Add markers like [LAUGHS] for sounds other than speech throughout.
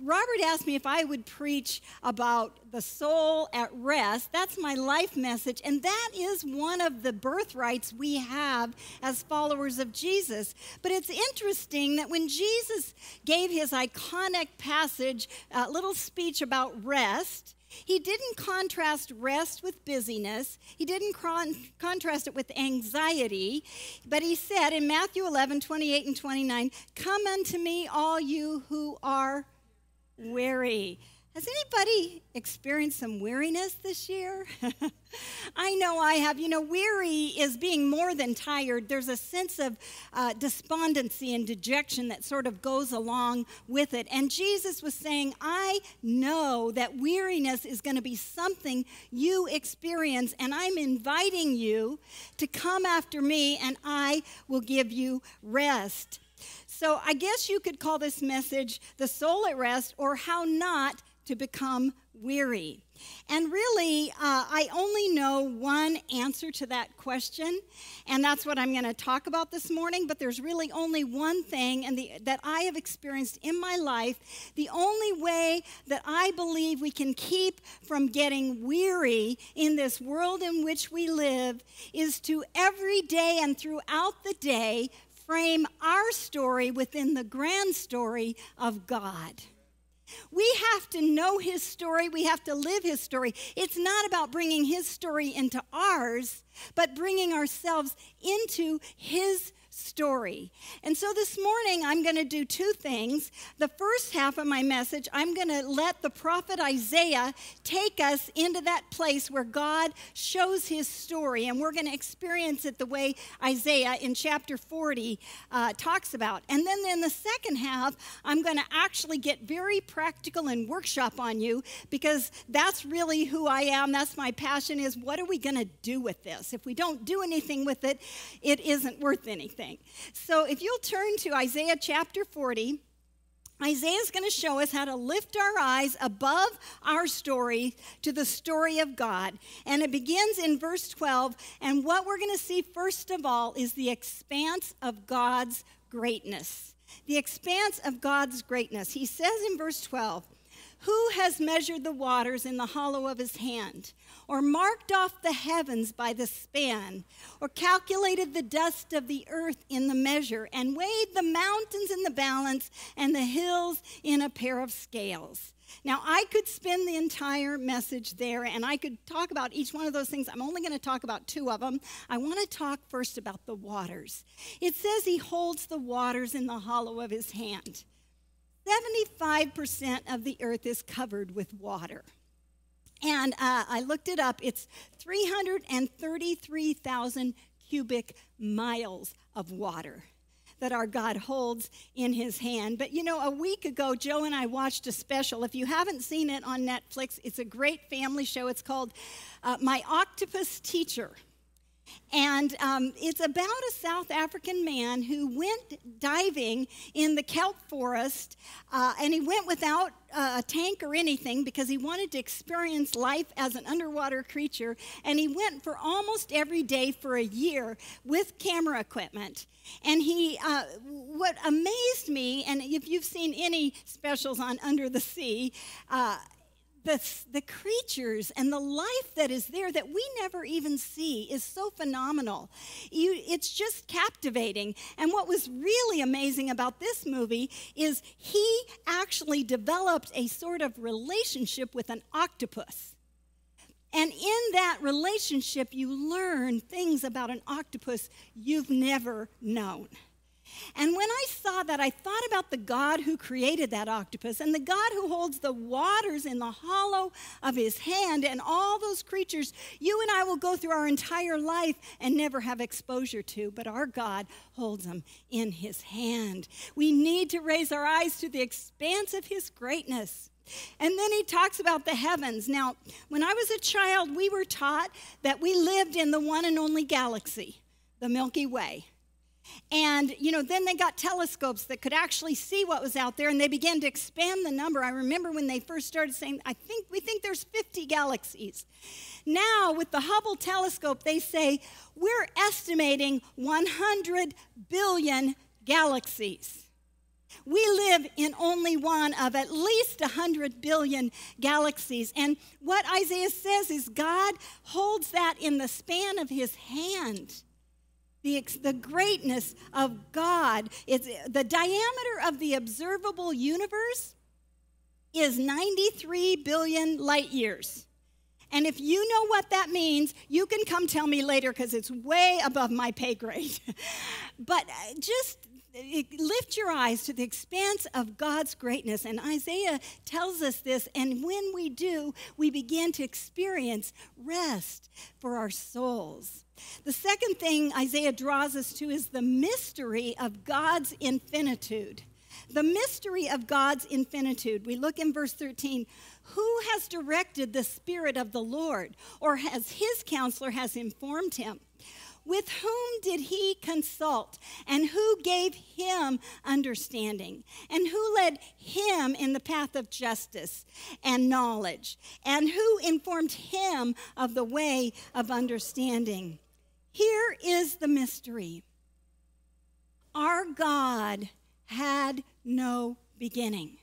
Robert asked me if I would preach about the soul at rest. That's my life message, and that is one of the birthrights we have as followers of Jesus. But it's interesting that when Jesus gave his iconic passage, uh, little speech about rest, he didn't contrast rest with busyness. He didn't con- contrast it with anxiety. But he said in Matthew 11, 28 and 29, Come unto me, all you who are weary. Has anybody experienced some weariness this year? [LAUGHS] I know I have. You know, weary is being more than tired. There's a sense of uh, despondency and dejection that sort of goes along with it. And Jesus was saying, I know that weariness is going to be something you experience, and I'm inviting you to come after me, and I will give you rest. So I guess you could call this message the soul at rest or how not to become weary. And really, uh, I only know one answer to that question, and that's what I'm going to talk about this morning. But there's really only one thing and the, that I have experienced in my life. The only way that I believe we can keep from getting weary in this world in which we live is to every day and throughout the day frame our story within the grand story of God. We have to know his story. We have to live his story. It's not about bringing his story into ours, but bringing ourselves into his story. And so this morning, I'm going to do two things. The first half of my message, I'm going to let the prophet Isaiah take us into that place where God shows his story, and we're going to experience it the way Isaiah in chapter 40 uh, talks about. And then in the second half, I'm going to actually get very practical and workshop on you because that's really who I am. That's my passion is what are we going to do with this? If we don't do anything with it, it isn't worth anything. So if you'll turn to Isaiah chapter 40, Isaiah is going to show us how to lift our eyes above our story to the story of God. And it begins in verse 12. And what we're going to see, first of all, is the expanse of God's greatness. The expanse of God's greatness. He says in verse 12, Who has measured the waters in the hollow of his hand? Or marked off the heavens by the span, or calculated the dust of the earth in the measure, and weighed the mountains in the balance and the hills in a pair of scales. Now, I could spend the entire message there and I could talk about each one of those things. I'm only going to talk about two of them. I want to talk first about the waters. It says he holds the waters in the hollow of his hand. 75% of the earth is covered with water. And uh, I looked it up. It's 333,000 cubic miles of water that our God holds in his hand. But you know, a week ago, Joe and I watched a special. If you haven't seen it on Netflix, it's a great family show. It's called uh, My Octopus Teacher. And um, it's about a South African man who went diving in the kelp forest, uh, and he went without uh, a tank or anything because he wanted to experience life as an underwater creature. And he went for almost every day for a year with camera equipment. And he, uh, what amazed me, and if you've seen any specials on Under the Sea, uh, the, the creatures and the life that is there that we never even see is so phenomenal. You, it's just captivating. And what was really amazing about this movie is he actually developed a sort of relationship with an octopus. And in that relationship, you learn things about an octopus you've never known. And when I saw that, I thought about the God who created that octopus and the God who holds the waters in the hollow of his hand and all those creatures you and I will go through our entire life and never have exposure to, but our God holds them in his hand. We need to raise our eyes to the expanse of his greatness. And then he talks about the heavens. Now, when I was a child, we were taught that we lived in the one and only galaxy, the Milky Way. And, you know, then they got telescopes that could actually see what was out there and they began to expand the number. I remember when they first started saying, I think we think there's 50 galaxies. Now, with the Hubble telescope, they say we're estimating 100 billion galaxies. We live in only one of at least 100 billion galaxies. And what Isaiah says is God holds that in the span of his hand. The, the greatness of God is the diameter of the observable universe is 93 billion light years. And if you know what that means, you can come tell me later because it's way above my pay grade. [LAUGHS] but uh, just lift your eyes to the expanse of God's greatness. And Isaiah tells us this. And when we do, we begin to experience rest for our souls. The second thing Isaiah draws us to is the mystery of God's infinitude. The mystery of God's infinitude. We look in verse 13. Who has directed the Spirit of the Lord, or has his counselor has informed him? With whom did he consult? And who gave him understanding? And who led him in the path of justice and knowledge? And who informed him of the way of understanding? Here is the mystery our God had no beginning.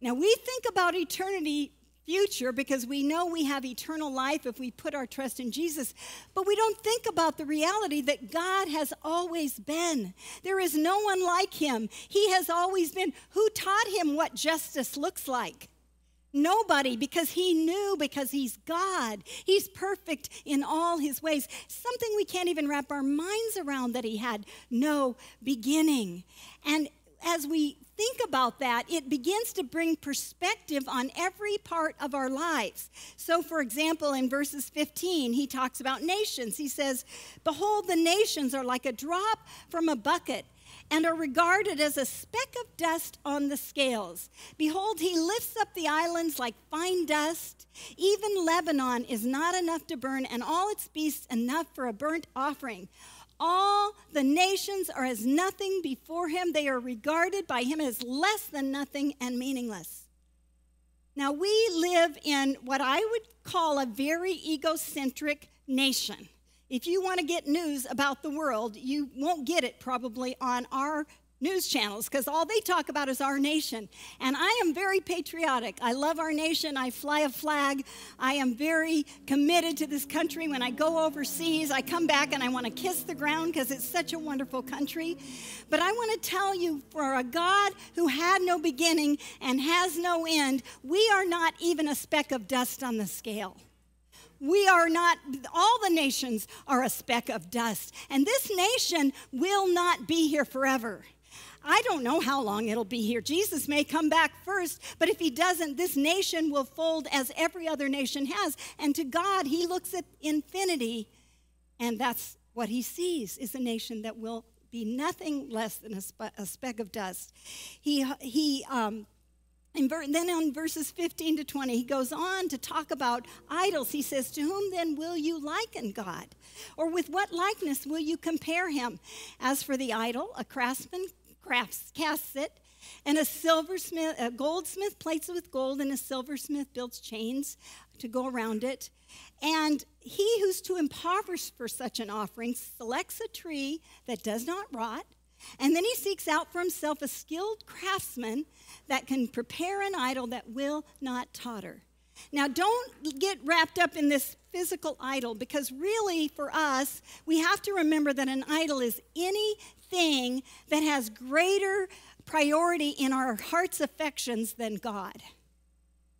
Now, we think about eternity future because we know we have eternal life if we put our trust in Jesus. But we don't think about the reality that God has always been. There is no one like him. He has always been. Who taught him what justice looks like? Nobody, because he knew, because he's God. He's perfect in all his ways. Something we can't even wrap our minds around that he had no beginning. And as we think about that, it begins to bring perspective on every part of our lives. So, for example, in verses 15, he talks about nations. He says, Behold, the nations are like a drop from a bucket and are regarded as a speck of dust on the scales. Behold, he lifts up the islands like fine dust. Even Lebanon is not enough to burn, and all its beasts enough for a burnt offering. All the nations are as nothing before him. They are regarded by him as less than nothing and meaningless. Now, we live in what I would call a very egocentric nation. If you want to get news about the world, you won't get it probably on our news channels because all they talk about is our nation. And I am very patriotic. I love our nation. I fly a flag. I am very committed to this country. When I go overseas, I come back and I want to kiss the ground because it's such a wonderful country. But I want to tell you for a God who had no beginning and has no end, we are not even a speck of dust on the scale. We are not, all the nations are a speck of dust. And this nation will not be here forever. I don't know how long it'll be here. Jesus may come back first, but if he doesn't, this nation will fold as every other nation has. And to God, he looks at infinity, and that's what he sees is a nation that will be nothing less than a, spe- a speck of dust. He, he um, and then on verses 15 to 20, he goes on to talk about idols. He says, To whom then will you liken God? Or with what likeness will you compare him? As for the idol, a craftsman crafts, casts it, and a silversmith, a goldsmith plates it with gold, and a silversmith builds chains to go around it. And he who's too impoverished for such an offering selects a tree that does not rot, and then he seeks out for himself a skilled craftsman that can prepare an idol that will not totter. Now, don't get wrapped up in this physical idol because, really, for us, we have to remember that an idol is anything that has greater priority in our heart's affections than God.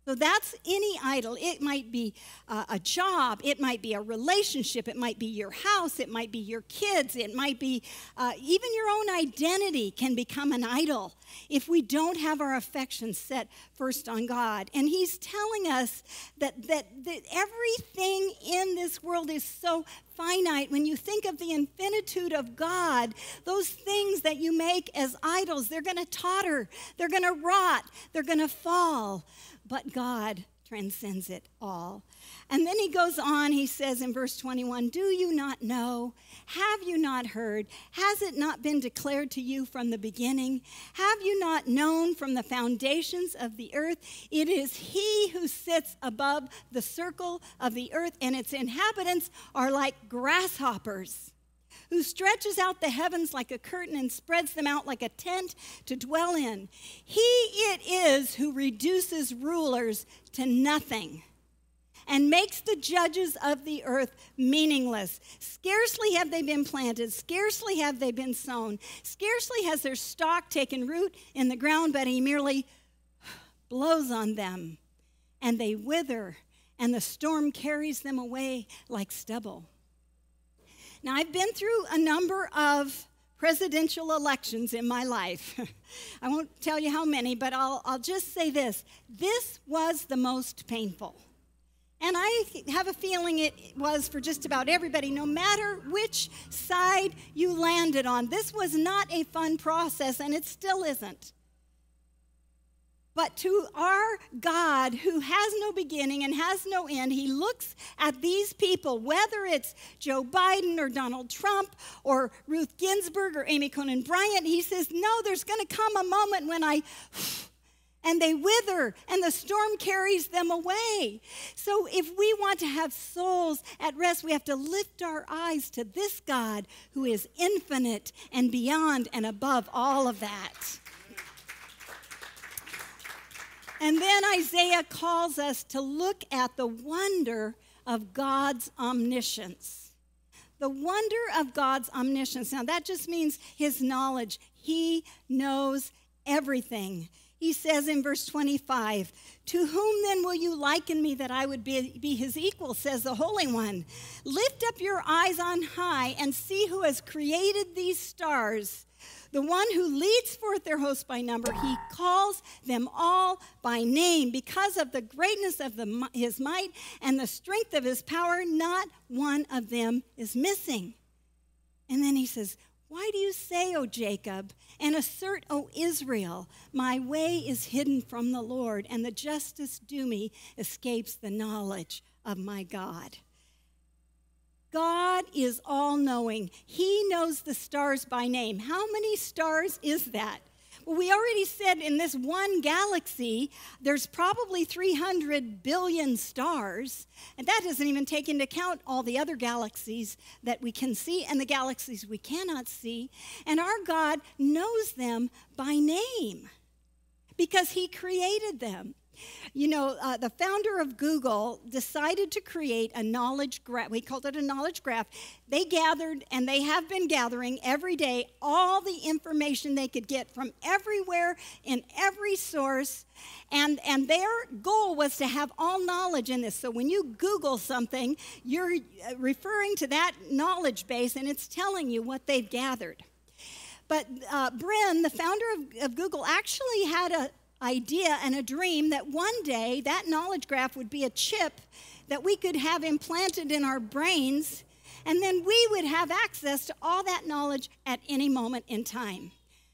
So that's any idol. It might be uh, a job, it might be a relationship, it might be your house, it might be your kids, it might be uh, even your own identity can become an idol if we don't have our affections set first on God. And He's telling us that, that, that everything in this world is so finite. When you think of the infinitude of God, those things that you make as idols, they're going to totter, they're going to rot, they're going to fall but God transcends it all. And then he goes on, he says in verse 21 Do you not know? Have you not heard? Has it not been declared to you from the beginning? Have you not known from the foundations of the earth? It is he who sits above the circle of the earth, and its inhabitants are like grasshoppers who stretches out the heavens like a curtain and spreads them out like a tent to dwell in. He it is who reduces rulers to nothing and makes the judges of the earth meaningless. Scarcely have they been planted, scarcely have they been sown, scarcely has their stock taken root in the ground, but he merely blows on them and they wither, and the storm carries them away like stubble. Now, I've been through a number of presidential elections in my life. [LAUGHS] I won't tell you how many, but I'll, I'll just say this this was the most painful. And I have a feeling it was for just about everybody, no matter which side you landed on. This was not a fun process, and it still isn't. But to our God, who has no beginning and has no end, He looks at these people, whether it's Joe Biden or Donald Trump or Ruth Ginsburg or Amy Coney Barrett. He says, No, there's going to come a moment when I [SIGHS] and they wither, and the storm carries them away. So, if we want to have souls at rest, we have to lift our eyes to this God who is infinite and beyond and above all of that. And then Isaiah calls us to look at the wonder of God's omniscience. The wonder of God's omniscience. Now, that just means his knowledge. He knows everything he says in verse 25, To whom then will you liken me that I would be, be his equal, says the Holy One? Lift up your eyes on high and see who has created these stars. The one who leads forth their host by number, he calls them all by name. Because of the greatness of the, his might and the strength of his power, not one of them is missing. And then he says, why do you say, O Jacob, and assert, O Israel, my way is hidden from the Lord, and the justice due me escapes the knowledge of my God? God is all knowing. He knows the stars by name. How many stars is that? Well, we already said in this one galaxy, there's probably 300 billion stars, and that doesn't even take into account all the other galaxies that we can see and the galaxies we cannot see. And our God knows them by name because He created them. You know, uh, the founder of Google decided to create a knowledge graph. We called it a knowledge graph. They gathered, and they have been gathering every day, all the information they could get from everywhere in every source. And, and their goal was to have all knowledge in this. So when you Google something, you're uh, referring to that knowledge base, and it's telling you what they've gathered. But uh, Brin, the founder of, of Google, actually had a, idea and a dream that one day that knowledge graph would be a chip that we could have implanted in our brains, and then we would have access to all that knowledge at any moment in time.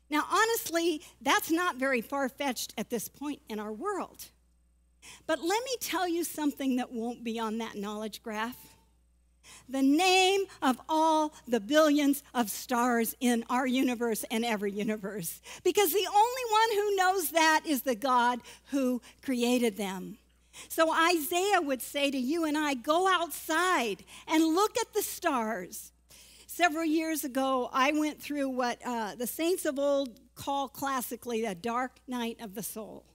Now, honestly, that's not very far fetched at this point in our world. But let me tell you something that won't be on that knowledge graph the name of all the billions of stars in our universe and every universe. Because the only one who knows that is the God who created them. So Isaiah would say to you and I go outside and look at the stars. Several years ago, I went through what uh, the saints of old call classically a dark night of the soul.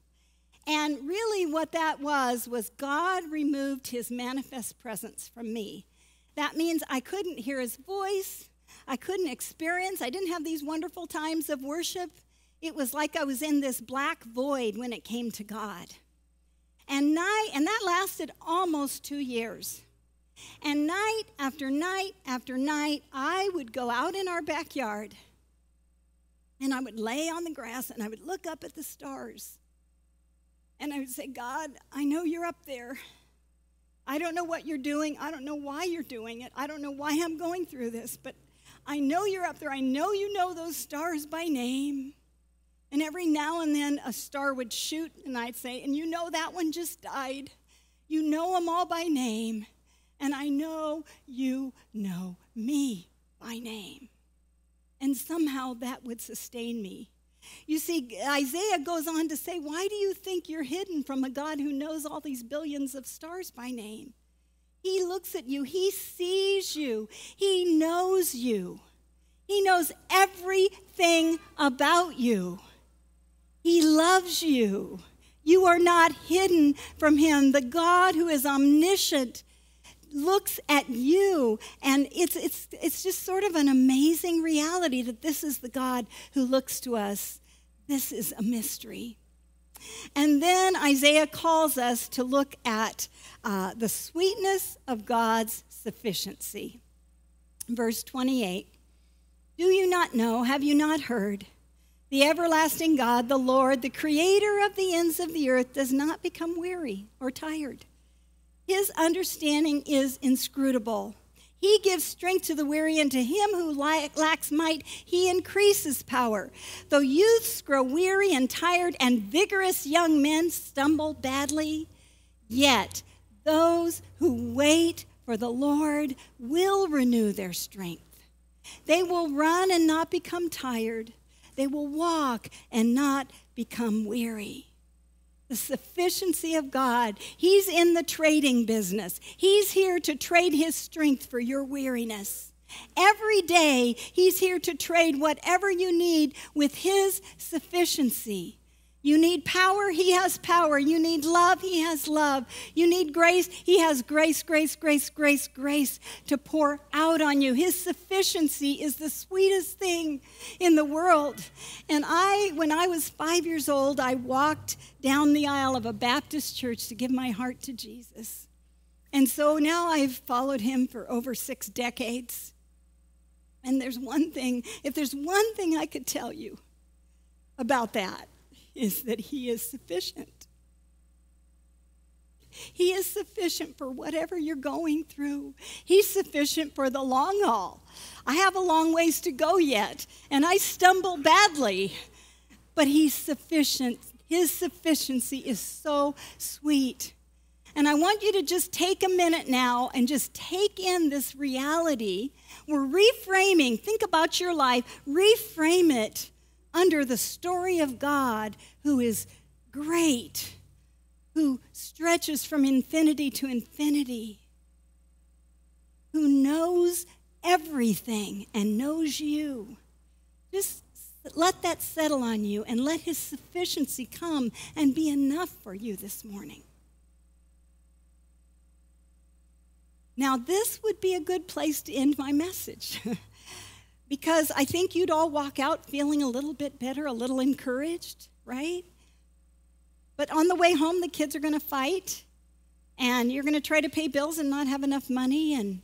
And really, what that was, was God removed his manifest presence from me. That means I couldn't hear his voice. I couldn't experience. I didn't have these wonderful times of worship. It was like I was in this black void when it came to God. And night and that lasted almost 2 years. And night after night after night, I would go out in our backyard and I would lay on the grass and I would look up at the stars. And I would say, God, I know you're up there. I don't know what you're doing. I don't know why you're doing it. I don't know why I'm going through this, but I know you're up there. I know you know those stars by name. And every now and then a star would shoot, and I'd say, And you know that one just died. You know them all by name. And I know you know me by name. And somehow that would sustain me you see, Isaiah goes on to say, Why do you think you're hidden from a God who knows all these billions of stars by name? He looks at you, He sees you, He knows you, He knows everything about you. He loves you. You are not hidden from Him. The God who is omniscient looks at you and it's it's it's just sort of an amazing reality that this is the God who looks to us. This is a mystery. And then Isaiah calls us to look at uh, the sweetness of God's sufficiency. Verse 28 Do you not know? Have you not heard? The everlasting God, the Lord, the creator of the ends of the earth, does not become weary or tired. His understanding is inscrutable. He gives strength to the weary, and to him who lacks might, he increases power. Though youths grow weary and tired, and vigorous young men stumble badly, yet those who wait for the Lord will renew their strength. They will run and not become tired, they will walk and not become weary the sufficiency of God. He's in the trading business. He's here to trade his strength for your weariness. Every day, he's here to trade whatever you need with his sufficiency. You need power, He has power. You need love, He has love. You need grace, He has grace, grace, grace, grace, grace to pour out on you. His sufficiency is the sweetest thing in the world. And I, when I was five years old, I walked down the aisle of a Baptist church to give my heart to Jesus. And so now I've followed Him for over six decades. And there's one thing, if there's one thing I could tell you about that, is that He is sufficient. He is sufficient for whatever you're going through. He's sufficient for the long haul. I have a long ways to go yet, and I stumble badly, but He's sufficient. His sufficiency is so sweet. And I want you to just take a minute now and just take in this reality. We're reframing. Think about your life, reframe it under the story of God who is great, who stretches from infinity to infinity, who knows everything and knows you. Just let that settle on you and let his sufficiency come and be enough for you this morning. Now, this would be a good place to end my message. [LAUGHS] because I think you'd all walk out feeling a little bit better, a little encouraged, right? But on the way home, the kids are going to fight, and you're going to try to pay bills and not have enough money, and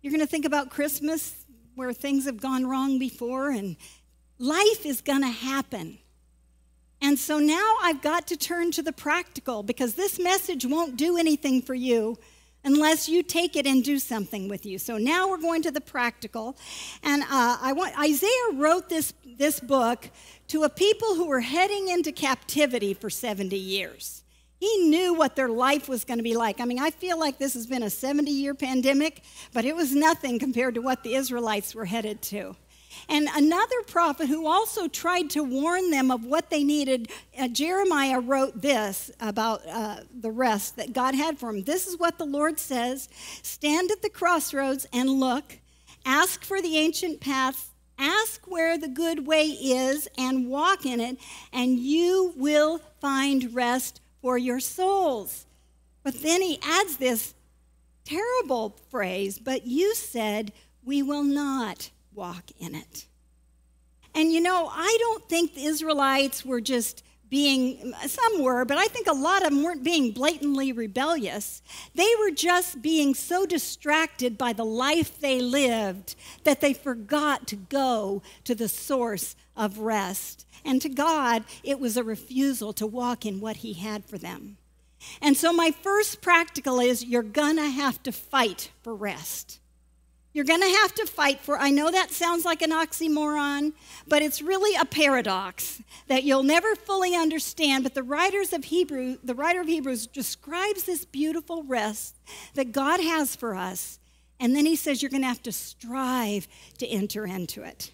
you're going to think about Christmas where things have gone wrong before, and life is going to happen. And so now I've got to turn to the practical because this message won't do anything for you unless you take it and do something with you. So now we're going to the practical. And uh, I want Isaiah wrote this, this book to a people who were heading into captivity for 70 years. He knew what their life was going to be like. I mean, I feel like this has been a 70 year pandemic, but it was nothing compared to what the Israelites were headed to. And another prophet who also tried to warn them of what they needed, uh, Jeremiah wrote this about uh, the rest that God had for him. This is what the Lord says Stand at the crossroads and look, ask for the ancient paths, ask where the good way is, and walk in it, and you will find rest for your souls. But then he adds this terrible phrase, but you said, We will not walk in it. And you know, I don't think the Israelites were just being, some were, but I think a lot of them weren't being blatantly rebellious. They were just being so distracted by the life they lived that they forgot to go to the source of rest. And to God, it was a refusal to walk in what He had for them. And so, my first practical is you're gonna have to fight for rest. You're going to have to fight for. I know that sounds like an oxymoron, but it's really a paradox that you'll never fully understand. But the writers of Hebrew, the writer of Hebrews describes this beautiful rest that God has for us, and then he says you're going to have to strive to enter into it.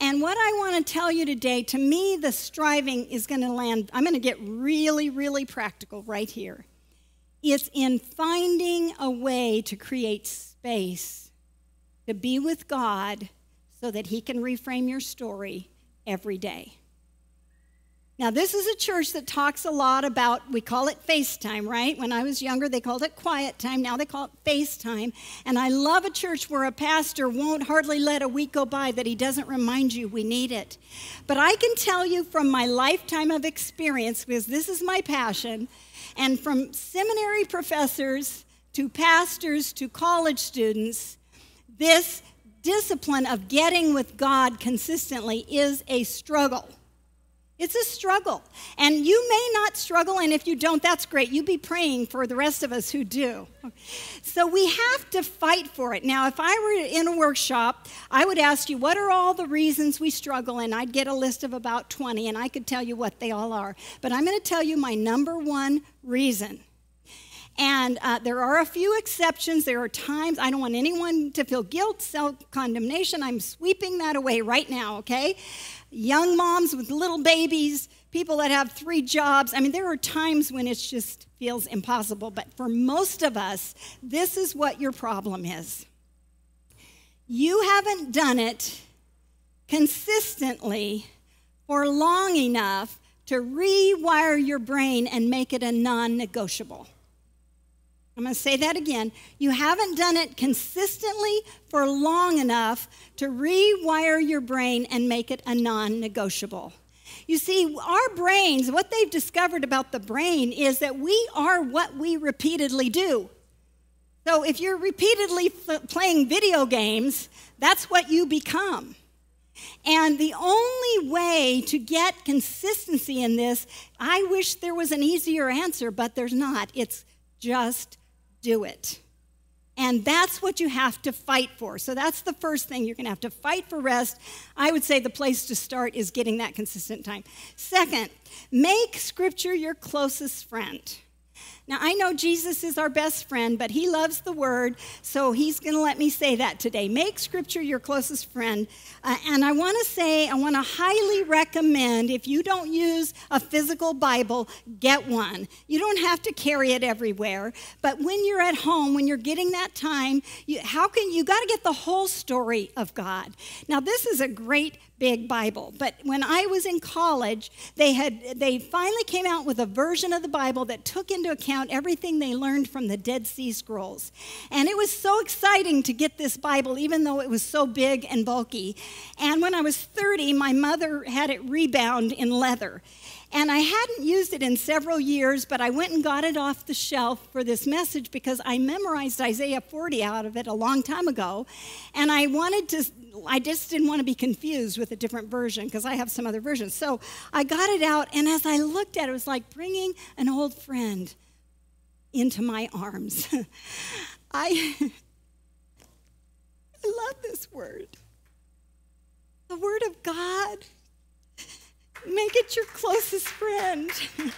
And what I want to tell you today, to me, the striving is going to land. I'm going to get really, really practical right here It's in finding a way to create space to be with God so that He can reframe your story every day. Now, this is a church that talks a lot about, we call it FaceTime, right? When I was younger, they called it quiet time. Now they call it FaceTime. And I love a church where a pastor won't hardly let a week go by that he doesn't remind you we need it. But I can tell you from my lifetime of experience, because this is my passion, and from seminary professors to pastors to college students, this discipline of getting with God consistently is a struggle. It's a struggle. And you may not struggle, and if you don't, that's great. You be praying for the rest of us who do. So we have to fight for it. Now, if I were in a workshop, I would ask you, what are all the reasons we struggle? And I'd get a list of about 20, and I could tell you what they all are. But I'm going to tell you my number one reason. And uh, there are a few exceptions. There are times I don't want anyone to feel guilt, self condemnation. I'm sweeping that away right now, okay? young moms with little babies, people that have three jobs. I mean, there are times when it just feels impossible, but for most of us, this is what your problem is. You haven't done it consistently for long enough to rewire your brain and make it a non negotiable. I'm going to say that again. You haven't done it consistently for long enough to rewire your brain and make it a non negotiable. You see, our brains, what they've discovered about the brain is that we are what we repeatedly do. So if you're repeatedly f- playing video games, that's what you become. And the only way to get consistency in this, I wish there was an easier answer, but there's not. It's just do it. And that's what you have to fight for. So that's the first thing. You're going to have to fight for rest. I would say the place to start is getting that consistent time. Second, make scripture your closest friend. Now, I know Jesus is our best friend, but he loves the word, so he's going to let me say that today. Make scripture your closest friend. Uh, and I want to say, I want to highly recommend if you don't use a physical Bible, get one. You don't have to carry it everywhere, but when you're at home, when you're getting that time, you, how can you got to get the whole story of God? Now, this is a great big Bible. But when I was in college, they had they finally came out with a version of the Bible that took into account everything they learned from the Dead Sea Scrolls. And it was so exciting to get this Bible even though it was so big and bulky. And when I was 30, my mother had it rebound in leather. And I hadn't used it in several years, but I went and got it off the shelf for this message because I memorized Isaiah 40 out of it a long time ago. And I wanted to, I just didn't want to be confused with a different version because I have some other versions. So I got it out, and as I looked at it, it was like bringing an old friend into my arms. [LAUGHS] I, I love this word. The word of God. Make it your closest friend. [LAUGHS]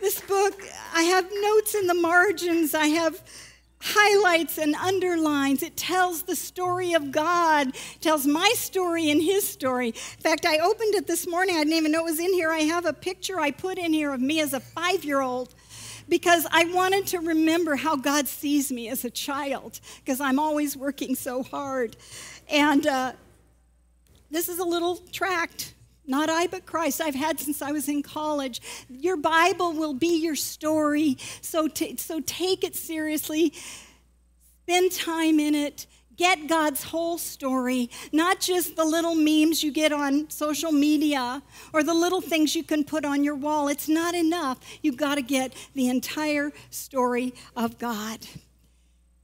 this book, I have notes in the margins, I have highlights and underlines. It tells the story of God, tells my story and his story. In fact, I opened it this morning. I didn't even know it was in here. I have a picture I put in here of me as a five year old because I wanted to remember how God sees me as a child because I'm always working so hard. And uh, this is a little tract. Not I, but Christ. I've had since I was in college. Your Bible will be your story. So, t- so take it seriously. Spend time in it. Get God's whole story, not just the little memes you get on social media or the little things you can put on your wall. It's not enough. You've got to get the entire story of God.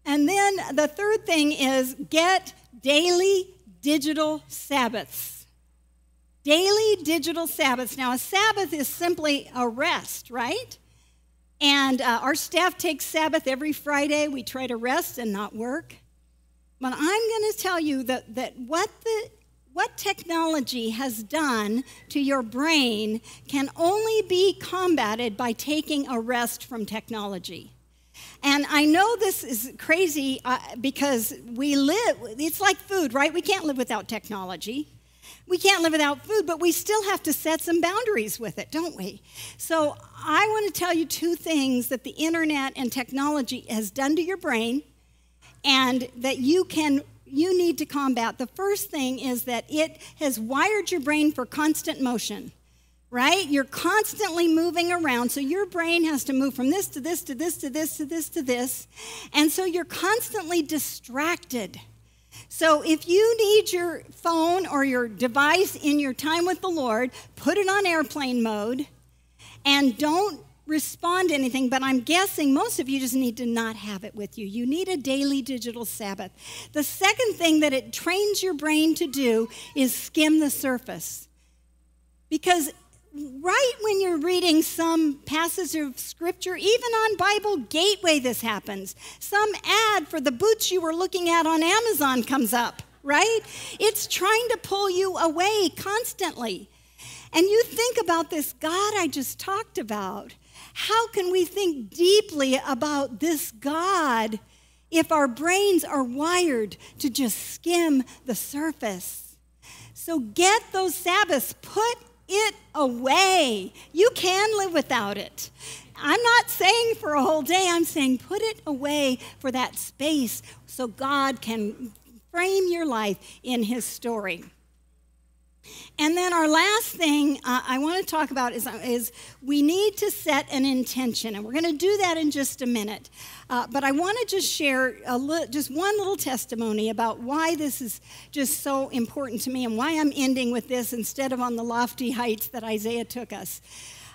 And then the third thing is get daily digital Sabbaths. Daily digital Sabbaths. Now, a Sabbath is simply a rest, right? And uh, our staff takes Sabbath every Friday. We try to rest and not work. But I'm going to tell you that, that what, the, what technology has done to your brain can only be combated by taking a rest from technology. And I know this is crazy uh, because we live, it's like food, right? We can't live without technology. We can't live without food, but we still have to set some boundaries with it, don't we? So, I want to tell you two things that the internet and technology has done to your brain and that you can you need to combat. The first thing is that it has wired your brain for constant motion right? You're constantly moving around. So your brain has to move from this to this to this to this to this to this. And so you're constantly distracted. So if you need your phone or your device in your time with the Lord, put it on airplane mode and don't respond to anything, but I'm guessing most of you just need to not have it with you. You need a daily digital Sabbath. The second thing that it trains your brain to do is skim the surface. Because right when you're reading some passage of scripture, even on Bible Gateway, this happens. Some ad for the boots you were looking at on Amazon comes up, right? It's trying to pull you away constantly. And you think about this God I just talked about. How can we think deeply about this God if our brains are wired to just skim the surface? So get those Sabbaths, put it away. You can live without it. I'm not saying for a whole day, I'm saying put it away for that space so God can frame your life in His story. And then our last thing uh, I want to talk about is, is we need to set an intention, and we're going to do that in just a minute. Uh, but I want to just share li- just one little testimony about why this is just so important to me and why I'm ending with this instead of on the lofty heights that Isaiah took us.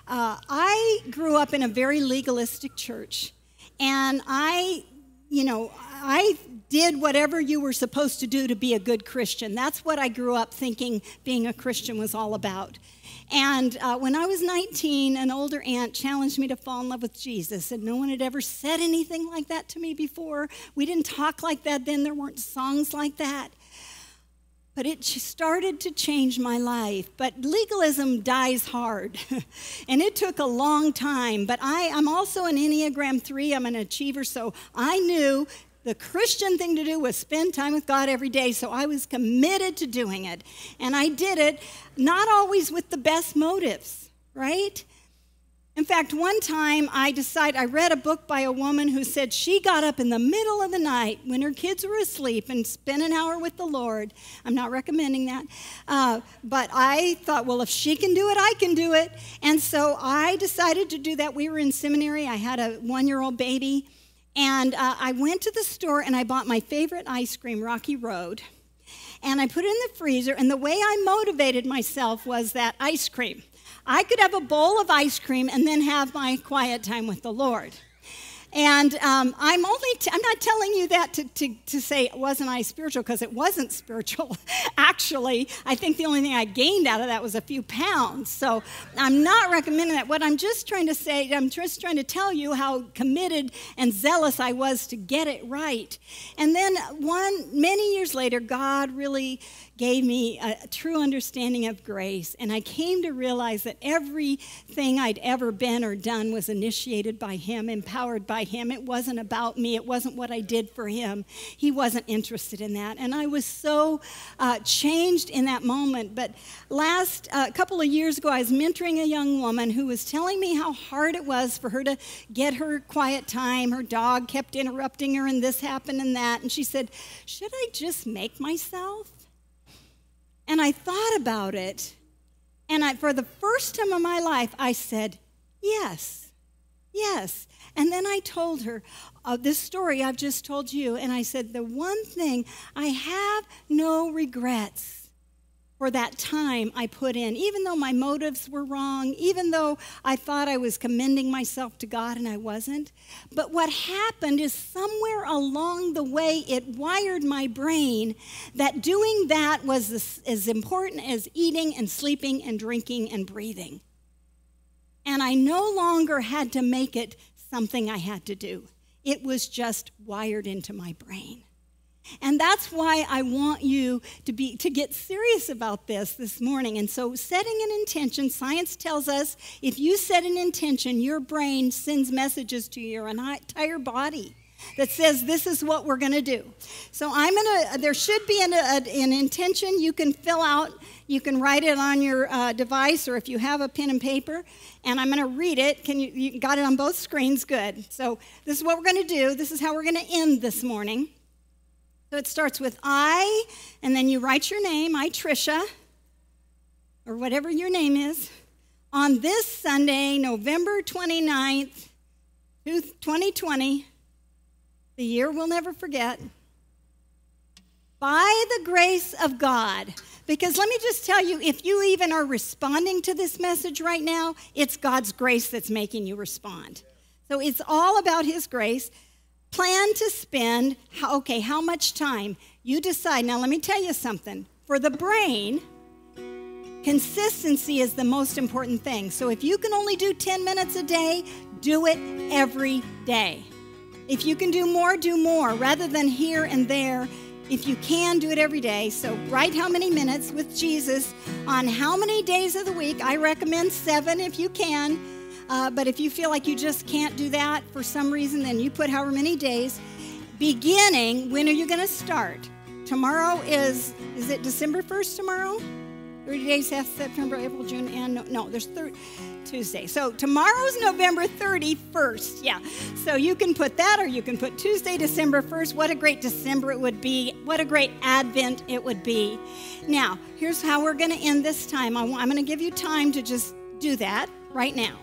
Uh, I grew up in a very legalistic church, and I, you know, I did whatever you were supposed to do to be a good Christian. That's what I grew up thinking being a Christian was all about. And uh, when I was 19, an older aunt challenged me to fall in love with Jesus, and no one had ever said anything like that to me before. We didn't talk like that then, there weren't songs like that. But it started to change my life. But legalism dies hard. [LAUGHS] and it took a long time. But I, I'm also an Enneagram 3, I'm an achiever, so I knew the Christian thing to do was spend time with God every day, so I was committed to doing it. And I did it, not always with the best motives, right? In fact, one time I decided, I read a book by a woman who said she got up in the middle of the night when her kids were asleep and spent an hour with the Lord. I'm not recommending that. Uh, but I thought, well, if she can do it, I can do it. And so I decided to do that. We were in seminary, I had a one year old baby. And uh, I went to the store and I bought my favorite ice cream, Rocky Road. And I put it in the freezer. And the way I motivated myself was that ice cream. I could have a bowl of ice cream and then have my quiet time with the Lord. And um, I'm only, i I'm not telling you that to, to, to say, it wasn't I spiritual? Because it wasn't [LAUGHS] spiritual. Actually, I think the only thing I gained out of that was a few pounds. So I'm not recommending that. What I'm just trying to say, I'm just trying to tell you how committed and zealous I was to get it right. And then one, many years later, God really gave me a, true understanding of grace. And I came to realize that everything I'd ever been or done was initiated by Him, empowered by Him. It wasn't about me, it wasn't what I did for Him. He wasn't interested in that. And I was so uh, changed in that moment. But last a uh, couple of years ago, I was mentoring a young woman who was telling me how hard it was for her to get her quiet time. Her dog kept interrupting her, and this happened and that. And she said, Should I just make myself? And I thought about it, and I, for the first time in my life, I said, Yes, yes. And then I told her uh, this story I've just told you, and I said, The one thing, I have no regrets for that time I put in, even though my motives were wrong, even though I thought I was commending myself to God and I wasn't. But what happened is somewhere along the way, it wired my brain that doing that was as important as eating and sleeping and drinking and breathing. And I no longer had to make it something I had to do, it was just wired into my brain. And that's why I want you to be to get serious about this this morning. And so setting an intention, science tells us if you set an intention, your brain sends messages to your entire body. that says this is what we're going to do. So I'm going to, there should be an, a, an intention you can fill out. You can write it on your uh, device or if you have a pen and paper. And I'm going to read it. Can you, you got it on both screens? Good. So this is what we're going to do. This is how we're going to end this morning. So it starts with I, and then you write your name, I, Trisha, or whatever your name is, on this Sunday, November 29th, 2020, the year we'll never forget, by the grace of God. Because let me just tell you, if you even are responding to this message right now, it's God's grace that's making you respond. So it's all about His grace. Plan to spend, okay, how much time? You decide. Now, let me tell you something. For the brain, consistency is the most important thing. So if you can only do 10 minutes a day, do it every day. If you can do more, do more rather than here and there. If you can, do it every day. So write how many minutes with Jesus on how many days of the week. I recommend seven if you can. Uh, but if you feel like you just can't do that for some reason, then you put however many days. Beginning, when are you going to start? Tomorrow is, is it December 1st tomorrow? 30 days, half September, April, June, and no, no there's thir- Tuesday. So tomorrow's November 31st. Yeah. So you can put that or you can put Tuesday, December 1st. What a great December it would be. What a great Advent it would be. Now, here's how we're going to end this time. I'm going to give you time to just do that right now.